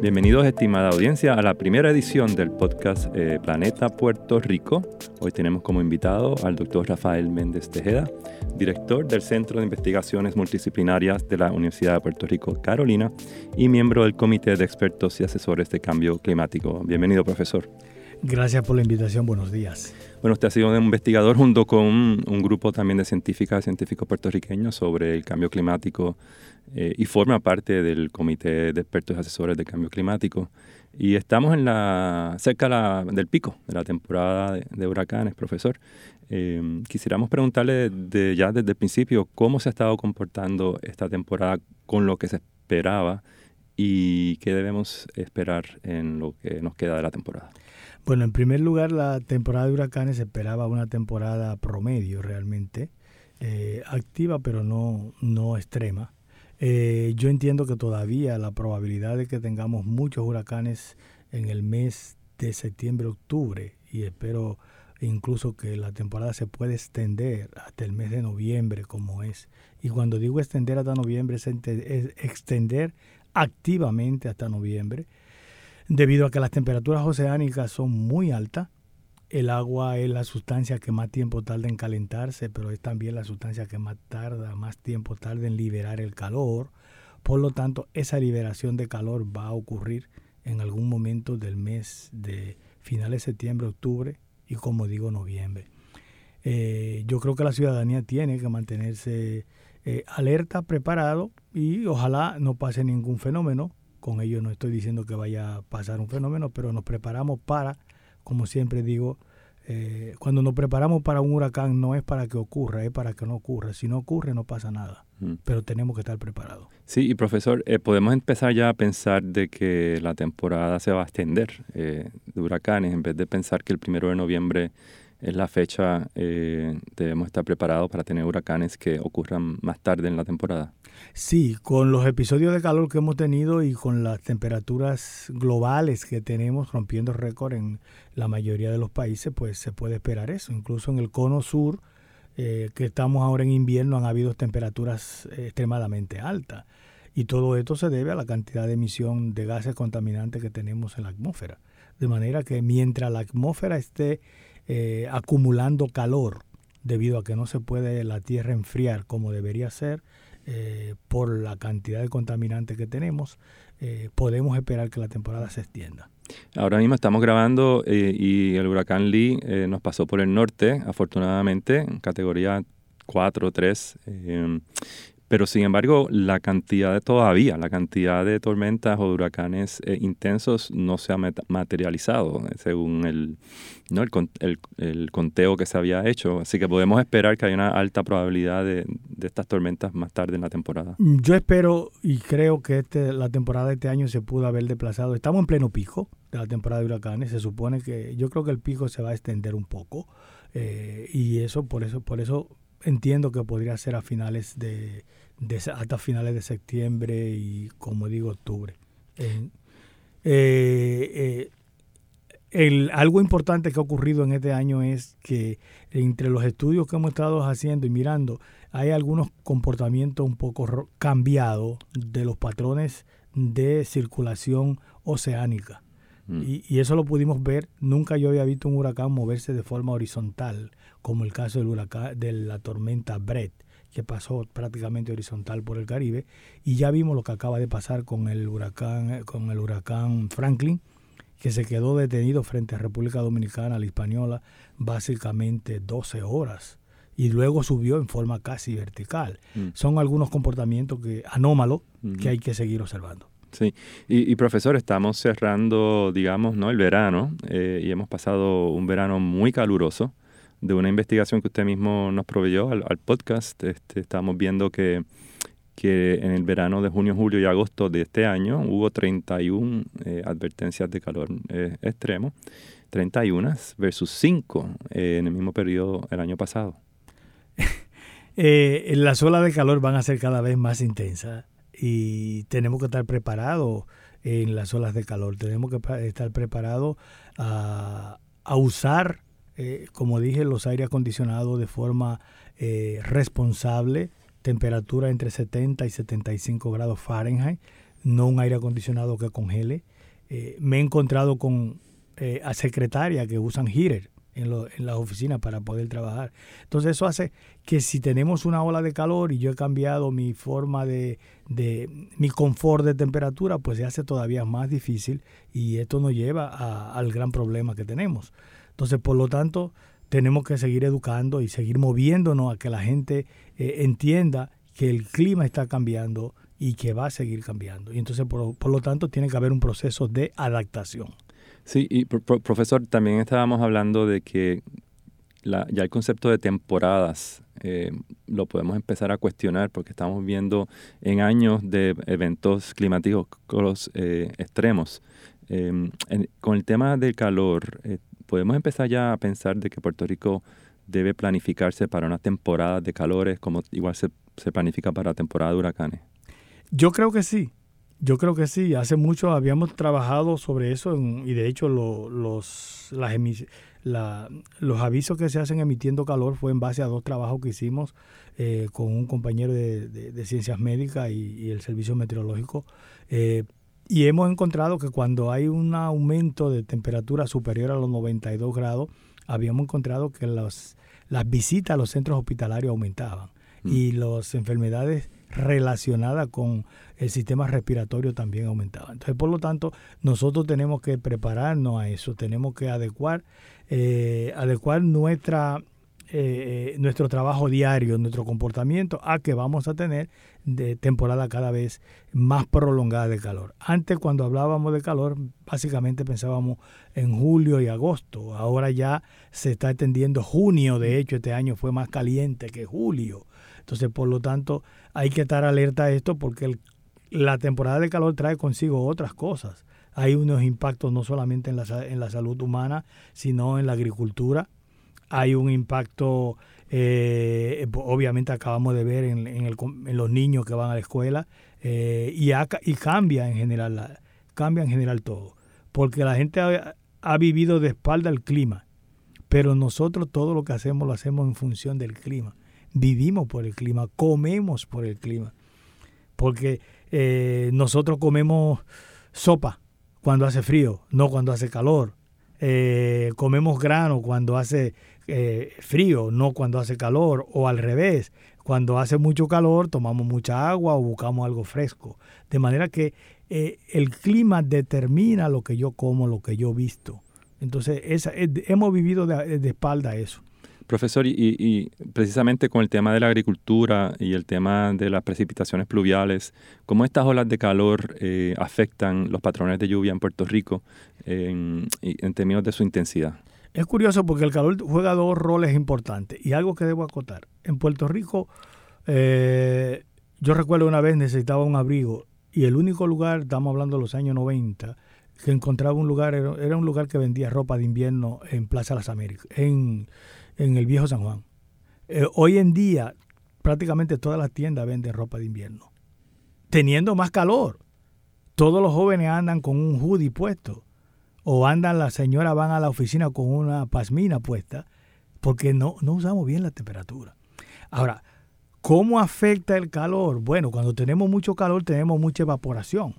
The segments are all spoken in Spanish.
Bienvenidos, estimada audiencia, a la primera edición del podcast eh, Planeta Puerto Rico. Hoy tenemos como invitado al doctor Rafael Méndez Tejeda, director del Centro de Investigaciones Multidisciplinarias de la Universidad de Puerto Rico, Carolina, y miembro del Comité de Expertos y Asesores de Cambio Climático. Bienvenido, profesor. Gracias por la invitación, buenos días. Bueno, usted ha sido un investigador junto con un, grupo también de científicas científicos puertorriqueños sobre el cambio climático eh, y forma parte del Comité de Expertos y Asesores de Cambio Climático. Y estamos en la, cerca del pico de la temporada de, huracanes, profesor. Eh, quisiéramos preguntarle de, ya desde el principio cómo se ha estado comportando esta temporada con lo que se esperaba y qué debemos esperar en lo que nos queda de la temporada. Bueno, en primer lugar, la temporada de huracanes esperaba una temporada promedio realmente, eh, activa pero no, no extrema. Eh, yo entiendo que todavía la probabilidad de que tengamos muchos huracanes en el mes de septiembre-octubre y espero incluso que la temporada se puede extender hasta el mes de noviembre como es. Y cuando digo extender hasta noviembre es extender activamente hasta noviembre debido a que las temperaturas oceánicas son muy altas. El agua es la sustancia que más tiempo tarda en calentarse, pero es también la sustancia que más tarda, más tiempo tarda en liberar el calor. Por lo tanto, esa liberación de calor va a ocurrir en algún momento del mes de finales de septiembre, octubre y como digo, noviembre. Eh, yo creo que la ciudadanía tiene que mantenerse eh, alerta, preparado y ojalá no pase ningún fenómeno con ello no estoy diciendo que vaya a pasar un fenómeno, pero nos preparamos para, como siempre digo, eh, cuando nos preparamos para un huracán no es para que ocurra, es para que no ocurra. Si no ocurre no pasa nada, mm. pero tenemos que estar preparados. Sí, y profesor, eh, podemos empezar ya a pensar de que la temporada se va a extender eh, de huracanes, en vez de pensar que el primero de noviembre es la fecha, debemos estar preparados para tener huracanes que ocurran más tarde en la temporada. Sí, con los episodios de calor que hemos tenido y con las temperaturas globales que tenemos rompiendo récord en la mayoría de los países, pues se puede esperar eso. Incluso en el cono sur, eh, que estamos ahora en invierno, han habido temperaturas extremadamente altas. Y todo esto se debe a la cantidad de emisión de gases contaminantes que tenemos en la atmósfera. De manera que mientras la atmósfera esté eh, acumulando calor, debido a que no se puede la Tierra enfriar como debería ser, eh, por la cantidad de contaminantes que tenemos, eh, podemos esperar que la temporada se extienda. Ahora mismo estamos grabando y el huracán Lee nos pasó por el norte, afortunadamente, en categoría 4 o 3. Pero sin embargo, la cantidad de todavía, la cantidad de tormentas o de huracanes eh, intensos no se ha materializado eh, según el, ¿no? el, el, conteo que se había hecho. Así que podemos esperar que haya una alta probabilidad de, de, estas tormentas más tarde en la temporada. Yo espero y creo que este, la temporada de este año se pudo haber desplazado. Estamos en pleno pico de la temporada de huracanes. Se supone que yo creo que el pico se va a extender un poco. Eh, y eso, por eso, por eso entiendo que podría ser a finales de, hasta finales de septiembre y como digo octubre. Eh, eh, el, algo importante que ha ocurrido en este año es que entre los estudios que hemos estado haciendo y mirando, hay algunos comportamientos un poco cambiados de los patrones de circulación oceánica. Mm. Y, y, eso lo pudimos ver. Nunca yo había visto un huracán moverse de forma horizontal como el caso del huracán, de la tormenta Brett, que pasó prácticamente horizontal por el Caribe, y ya vimos lo que acaba de pasar con el huracán, con el huracán Franklin, que se quedó detenido frente a República Dominicana, la Hispaniola, básicamente 12 horas y luego subió en forma casi vertical. Mm. Son algunos comportamientos que anómalos que hay que seguir observando. Sí, y, profesor, estamos cerrando, digamos, ¿no? el verano eh, y hemos pasado un verano muy caluroso de una investigación que usted mismo nos proveyó al, podcast. Este, estamos viendo que, que en el verano de junio, julio y agosto de este año hubo 31 eh, advertencias de calor eh, extremo, 31 versus 5 eh, en el mismo periodo el año pasado. las olas de calor van a ser cada vez más intensas y tenemos que estar preparados en las olas de calor. Tenemos que estar preparados a, a usar eh, como dije, los aire acondicionados de forma eh, responsable, temperatura entre 70 y 75 grados Fahrenheit. no un aire acondicionado que congele. Eh, me he encontrado con a secretarias que usan heater en, las oficinas para poder trabajar. Entonces eso hace que si tenemos una ola de calor y yo he cambiado mi forma de mi confort de temperatura, pues se hace todavía más difícil y esto nos lleva al gran problema que tenemos. Entonces, por lo tanto, tenemos que seguir educando y seguir moviéndonos a que la gente eh, entienda que el clima está cambiando y que va a seguir cambiando. Y entonces, por, por lo tanto, tiene que haber un proceso de adaptación. Sí, y profesor, también estábamos hablando de que ya el concepto de temporadas eh, lo podemos empezar a cuestionar porque estamos viendo en años de eventos climáticos eh, extremos. Em, con el tema del calor, podemos empezar ya a pensar de que Puerto Rico debe planificarse para una temporada de calores como igual se, se planifica para la temporada de huracanes. Yo creo que sí. Yo creo que sí, hace mucho habíamos trabajado sobre eso y de hecho los, los avisos que se hacen emitiendo calor fue en base a dos trabajos que hicimos eh, con un compañero de, ciencias médicas y, el servicio meteorológico. Eh, y hemos encontrado que cuando hay un aumento de temperatura superior a los 92 grados, habíamos encontrado que las visitas a los centros hospitalarios aumentaban mm. y las enfermedades relacionada con el sistema respiratorio también aumentaba. Entonces, por lo tanto, nosotros tenemos que prepararnos a eso, tenemos que adecuar, eh, adecuar nuestra, eh, nuestro trabajo diario, nuestro comportamiento a que vamos a tener de temporada cada vez más prolongada de calor. Antes cuando hablábamos de calor, básicamente pensábamos en julio y agosto. Ahora ya se está extendiendo junio, de hecho este año fue más caliente que julio. Entonces, por lo tanto, hay que estar alerta a esto porque la temporada de calor trae consigo otras cosas. Hay unos impactos no solamente en la, en la salud humana, sino en la agricultura. Hay un impacto, eh, obviamente acabamos de ver en, en, los niños que van a la escuela, eh, y, cambia en general, cambia en general todo. Porque la gente ha, vivido de espalda el clima, pero nosotros todo lo que hacemos lo hacemos en función del clima vivimos por el clima, comemos por el clima. Porque eh, nosotros comemos sopa cuando hace frío, no cuando hace calor. Eh, comemos grano cuando hace eh, frío, no cuando hace calor, o al revés, cuando hace mucho calor tomamos mucha agua o buscamos algo fresco. De manera que el clima determina lo que yo como, lo que yo visto. Entonces, esa, hemos vivido de, de espalda eso. Profesor, y, precisamente con el tema de la agricultura y el tema de las precipitaciones pluviales, ¿cómo estas olas de calor eh, afectan los patrones de lluvia en Puerto Rico en, términos de su intensidad? Es curioso porque el calor juega dos roles importantes y algo que debo acotar. En Puerto Rico, eh, yo recuerdo una vez necesitaba un abrigo y el único lugar, estamos hablando de los años 90, que encontraba un lugar, era, un lugar que vendía ropa de invierno en Plaza Las Américas, en el viejo San Juan. Eh, hoy en día prácticamente todas las tiendas venden ropa de invierno. Teniendo más calor. Todos los jóvenes andan con un hoodie puesto. O andan, las señoras van a la oficina con una pasmina puesta. Porque no, no usamos bien la temperatura. Ahora, ¿cómo afecta el calor? Bueno, cuando tenemos mucho calor tenemos mucha evaporación.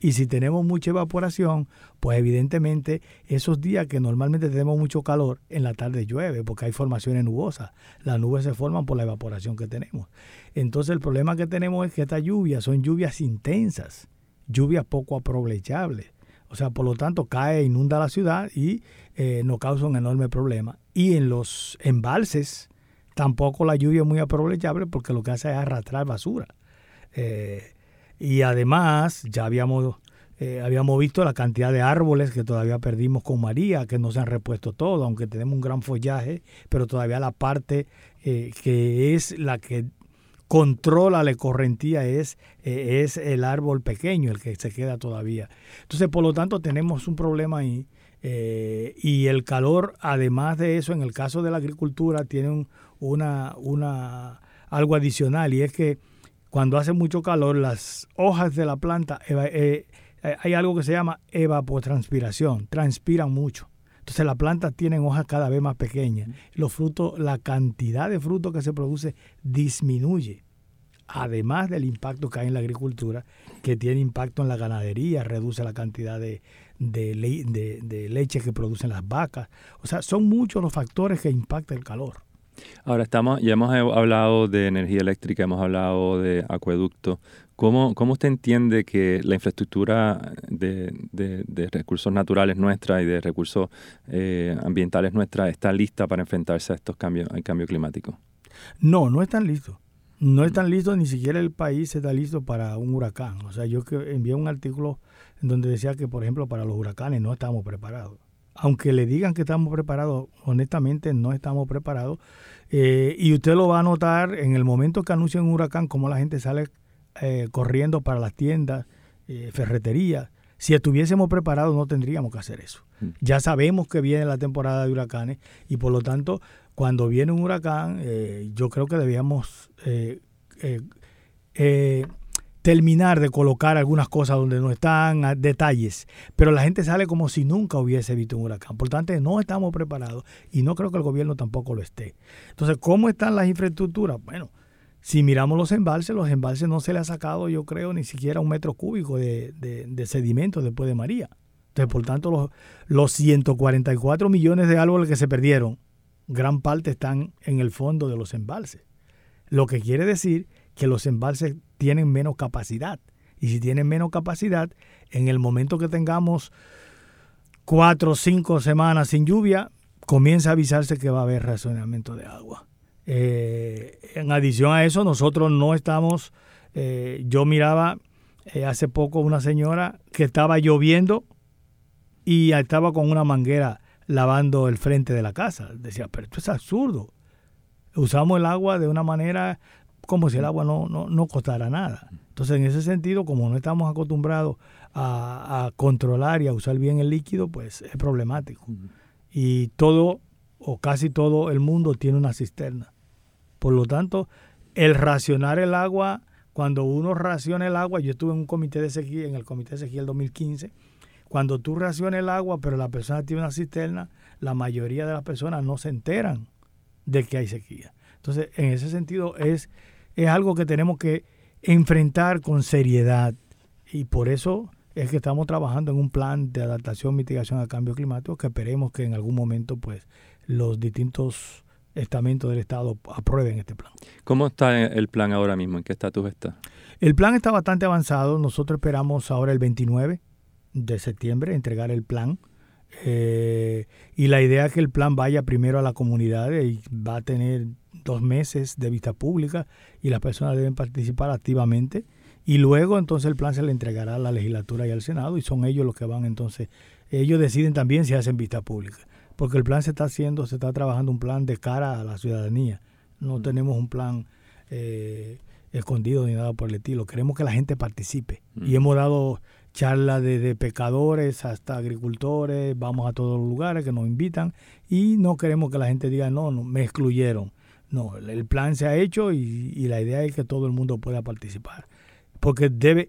Y si tenemos mucha evaporación, pues evidentemente esos días que normalmente tenemos mucho calor, en la tarde llueve porque hay formaciones nubosas. Las nubes se forman por la evaporación que tenemos. Entonces el problema que tenemos es que estas lluvias son lluvias intensas, lluvias poco aprovechables. O sea, por lo tanto, cae, inunda la ciudad y eh, nos causa un enorme problema. Y en los embalses, tampoco la lluvia es muy aprovechable porque lo que hace es arrastrar basura. Eh, y además, ya habíamos, eh, habíamos visto la cantidad de árboles que todavía perdimos con María, que no se han repuesto todos, aunque tenemos un gran follaje, pero todavía la parte que es la que controla la correntía es, eh, es el árbol pequeño, el que se queda todavía. Entonces, por lo tanto, tenemos un problema ahí. y el calor, además de eso, en el caso de la agricultura, tiene una, una, algo adicional y es que cuando hace mucho calor, las hojas de la planta, eh, eh, hay algo que se llama evapotranspiración, transpiran mucho. Entonces las plantas tienen hojas cada vez más pequeñas. Los frutos, la cantidad de fruto que se produce disminuye. además del impacto que hay en la agricultura, que tiene impacto en la ganadería, reduce la cantidad de, de, leche que producen las vacas. O sea, son muchos los factores que impactan el calor. Ahora estamos, ya hemos hablado de energía eléctrica, hemos hablado de acueducto. ¿Cómo, cómo usted entiende que la infraestructura de, recursos naturales nuestra y de recursos eh, ambientales nuestra está lista para enfrentarse a estos cambios, al cambio climático? No, no están listos. No están listos, ni siquiera el país está listo para un huracán. O sea, yo envié un artículo en donde decía que, por ejemplo, para los huracanes no estamos preparados. Aunque le digan que estamos preparados, honestamente no estamos preparados. Eh, y usted lo va a notar en el momento que anuncian un huracán, como la gente sale eh, corriendo para las tiendas, eh, ferreterías. Si estuviésemos preparados no tendríamos que hacer eso. Mm. Ya sabemos que viene la temporada de huracanes y por lo tanto cuando viene un huracán, eh, yo creo que debíamos eh, terminar de colocar algunas cosas donde no están, detalles. Pero la gente sale como si nunca hubiese visto un huracán. Por tanto, no estamos preparados y no creo que el gobierno tampoco lo esté. Entonces, ¿cómo están las infraestructuras? Bueno, si miramos los embalses, los embalses no se le ha sacado, yo creo, ni siquiera un metro cúbico de, de, sedimento después de María. Entonces, por tanto, los, los 144 millones de árboles que se perdieron gran parte están en el fondo de los embalses. Lo que quiere decir que los embalses tienen menos capacidad. Y si tienen menos capacidad, en el momento que tengamos cuatro o cinco semanas sin lluvia, comienza a avisarse que va a haber racionamiento de agua. Eh, en adición a eso, nosotros no estamos, eh, yo miraba eh, hace poco una señora que estaba lloviendo y estaba con una manguera lavando el frente de la casa. Decía, pero esto es absurdo. Usamos el agua de una manera como si el agua no, no, costara nada. Entonces, en ese sentido, como no estamos acostumbrados a, controlar y a usar bien el líquido, pues es problemático. Y todo, o casi todo el mundo tiene una cisterna. Por lo tanto, el racionar el agua, cuando uno raciona el agua, yo estuve en un comité de sequía, en el comité de sequía del 2015, cuando tú racionas el agua, pero la persona tiene una cisterna, la mayoría de las personas no se enteran de que hay sequía. Entonces, en ese sentido, es, es algo que tenemos que enfrentar con seriedad y por eso es que estamos trabajando en un plan de adaptación, mitigación al cambio climático que esperemos que en algún momento pues los distintos estamentos del Estado aprueben este plan. ¿Cómo está el plan ahora mismo? ¿En qué estatus está? El plan está bastante avanzado. Nosotros esperamos ahora el 29 de septiembre entregar el plan. Eh, y la idea es que el plan vaya primero a la comunidad y va a tener dos meses de vista pública y las personas deben participar activamente. Y luego entonces el plan se le entregará a la legislatura y al Senado y son ellos los que van entonces, ellos deciden también si hacen vista pública, porque el plan se está haciendo, se está trabajando un plan de cara a la ciudadanía. No mm. tenemos un plan eh, escondido ni nada por el estilo, queremos que la gente participe. Y hemos dado charla de, pecadores hasta agricultores, vamos a todos los lugares que nos invitan y no queremos que la gente diga, no, no me excluyeron. No, el plan se ha hecho y, la idea es que todo el mundo pueda participar. Porque debe,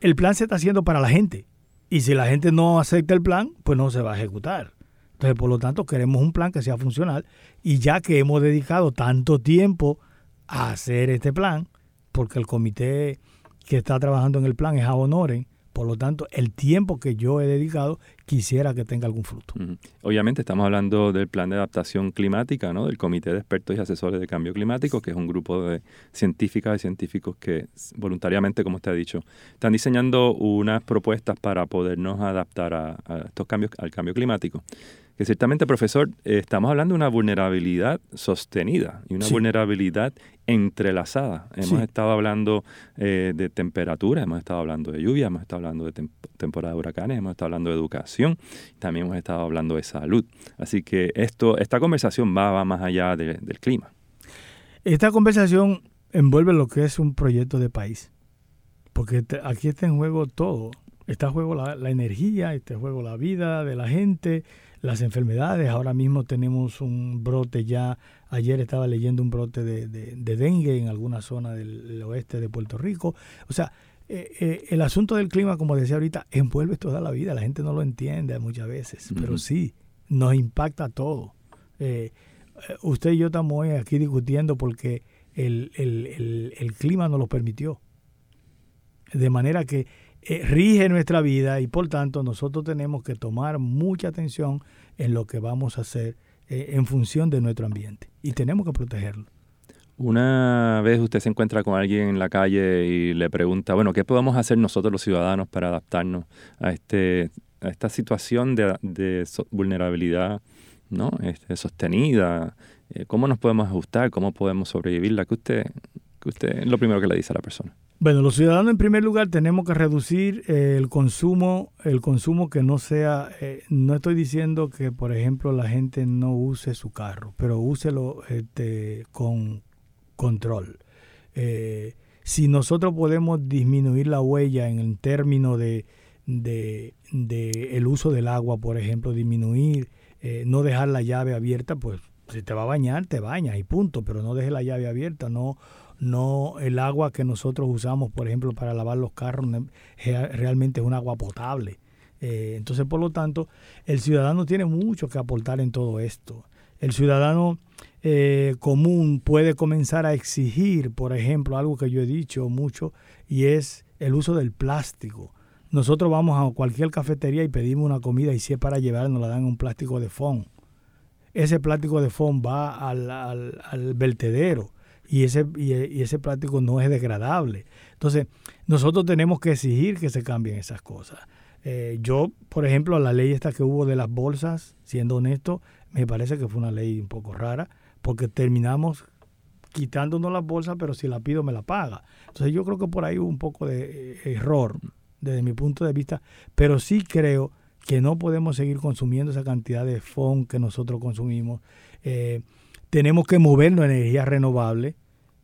el plan se está haciendo para la gente. Y si la gente no acepta el plan, pues no se va a ejecutar. Entonces, por lo tanto, queremos un plan que sea funcional. Y ya que hemos dedicado tanto tiempo a hacer este plan, porque el comité que está trabajando en el plan es a Honoren, por lo tanto, el tiempo que yo he dedicado quisiera que tenga algún fruto. Obviamente estamos hablando del plan de adaptación climática, ¿no? del Comité de Expertos y Asesores de Cambio Climático, que es un grupo de científicas y científicos que voluntariamente, como usted ha dicho, están diseñando unas propuestas para podernos adaptar a, a estos cambios, al cambio climático que ciertamente, profesor, eh, estamos hablando de una vulnerabilidad sostenida y una vulnerabilidad entrelazada. Hemos estado hablando eh, de temperatura, hemos estado hablando de lluvia, hemos estado hablando de temporada de huracanes, hemos estado hablando de educación, también hemos estado hablando de salud. Así que esto, esta conversación va, más allá del clima. Esta conversación envuelve lo que es un proyecto de país, porque aquí está en juego todo. Está en juego la, energía, está en juego la vida de la gente, las enfermedades. Ahora mismo tenemos un brote ya, ayer estaba leyendo un brote de, de, dengue en alguna zona del, oeste de Puerto Rico. O sea, eh, eh, el asunto del clima, como decía ahorita, envuelve toda la vida. La gente no lo entiende muchas veces, pero sí, nos impacta todo. Eh, usted y yo estamos aquí discutiendo porque el, el, el, clima nos lo permitió. De manera que eh, rige nuestra vida y por tanto nosotros tenemos que tomar mucha atención en lo que vamos a hacer eh, en función de nuestro ambiente y tenemos que protegerlo. Una vez usted se encuentra con alguien en la calle y le pregunta, bueno, ¿qué podemos hacer nosotros los ciudadanos para adaptarnos a, este, a esta situación de, vulnerabilidad ¿no? Este, sostenida? Eh, ¿Cómo nos podemos ajustar? ¿Cómo podemos sobrevivirla? ¿Qué usted, que usted es lo primero que le dice a la persona? Bueno, los ciudadanos en primer lugar tenemos que reducir eh, el consumo, el consumo que no sea, eh, no estoy diciendo que por ejemplo la gente no use su carro, pero úselo este, con control. Eh, si nosotros podemos disminuir la huella en términos de, de, el uso del agua, por ejemplo, disminuir, no dejar la llave abierta, pues si te va a bañar, te baña y punto, pero no deje la llave abierta, no no el agua que nosotros usamos, por ejemplo, para lavar los carros, realmente es un agua potable. Eh, entonces, por lo tanto, el ciudadano tiene mucho que aportar en todo esto. El ciudadano eh, común puede comenzar a exigir, por ejemplo, algo que yo he dicho mucho, y es el uso del plástico. Nosotros vamos a cualquier cafetería y pedimos una comida y si es para llevar nos la dan un plástico de foam. Ese plástico de foam va al, al vertedero y ese, y, ese plástico no es degradable. Entonces, nosotros tenemos que exigir que se cambien esas cosas. Eh, yo, por ejemplo, la ley esta que hubo de las bolsas, siendo honesto, me parece que fue una ley un poco rara, porque terminamos quitándonos las bolsas, pero si la pido me la paga. Entonces yo creo que por ahí hubo un poco de eh, error desde mi punto de vista, pero sí creo que no podemos seguir consumiendo esa cantidad de FON que nosotros consumimos. Eh, tenemos que movernos a energías renovables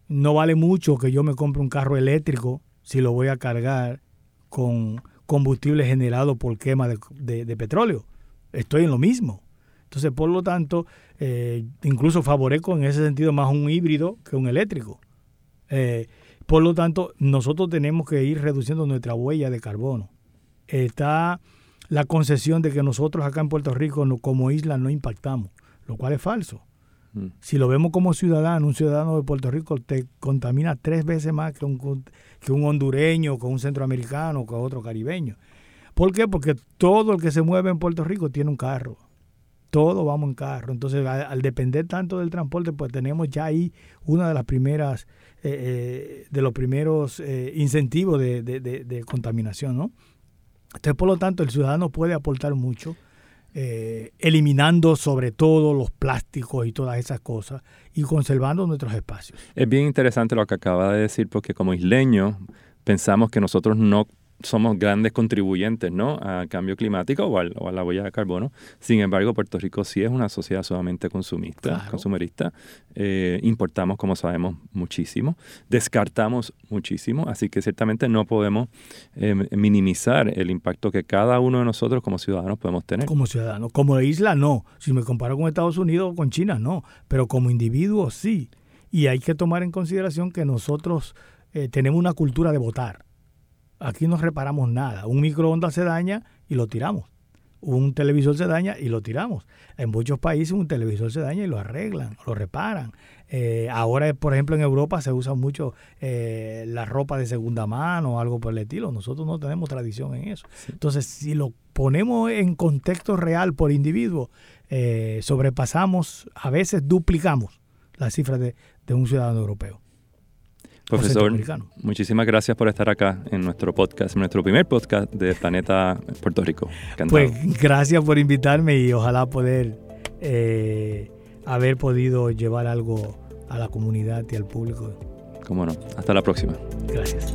no vale mucho que yo me compre un carro eléctrico si lo voy a cargar con combustible generado por quema de, petróleo. Estoy en lo mismo. Entonces, por lo tanto, eh, incluso favorezco en ese sentido más un híbrido que un eléctrico. Eh, por lo tanto, nosotros tenemos que ir reduciendo nuestra huella de carbono. Está la concesión de que nosotros acá en Puerto Rico como isla no impactamos, lo cual es falso. Mm. Si lo vemos como ciudadano, un ciudadano de Puerto Rico te contamina tres veces más que un, que un hondureño, que un centroamericano, que otro caribeño. ¿Por qué? Porque todo el que se mueve en Puerto Rico tiene un carro. Todo vamos en carro. Entonces, al, depender tanto del transporte, pues tenemos ya ahí una de las primeras, eh, eh, de los primeros eh, incentivos de, de contaminación, ¿no? Entonces, por lo tanto, el ciudadano puede aportar mucho eliminando sobre todo los plásticos y todas esas cosas y conservando nuestros espacios. Es bien interesante lo que acaba de decir porque como isleños pensamos que nosotros no somos grandes contribuyentes ¿no? al cambio climático o, a la huella de carbono. Sin embargo, Puerto Rico sí es una sociedad sumamente consumista, consumerista. Eh, importamos, como sabemos, muchísimo. Descartamos muchísimo. Así que ciertamente no podemos eh, minimizar el impacto que cada uno de nosotros como ciudadanos podemos tener. Como ciudadanos. Como isla, no. Si me comparo con Estados Unidos o con China, no. Pero como individuos, sí. Y hay que tomar en consideración que nosotros eh, tenemos una cultura de votar aquí no reparamos nada. Un microondas se daña y lo tiramos. Un televisor se daña y lo tiramos. En muchos países un televisor se daña y lo arreglan, lo reparan. Eh, ahora, por ejemplo, en Europa se usa mucho eh, la ropa de segunda mano o algo por el estilo. Nosotros no tenemos tradición en eso. Entonces, si lo ponemos en contexto real por individuo, eh, sobrepasamos, a veces duplicamos las cifras de un ciudadano europeo. Profesor, muchísimas gracias por estar acá en nuestro podcast, en nuestro primer podcast de Planeta Puerto Rico. Pues gracias por invitarme y ojalá poder eh, haber podido llevar algo a la comunidad y al público. Cómo no. Hasta la próxima. Gracias.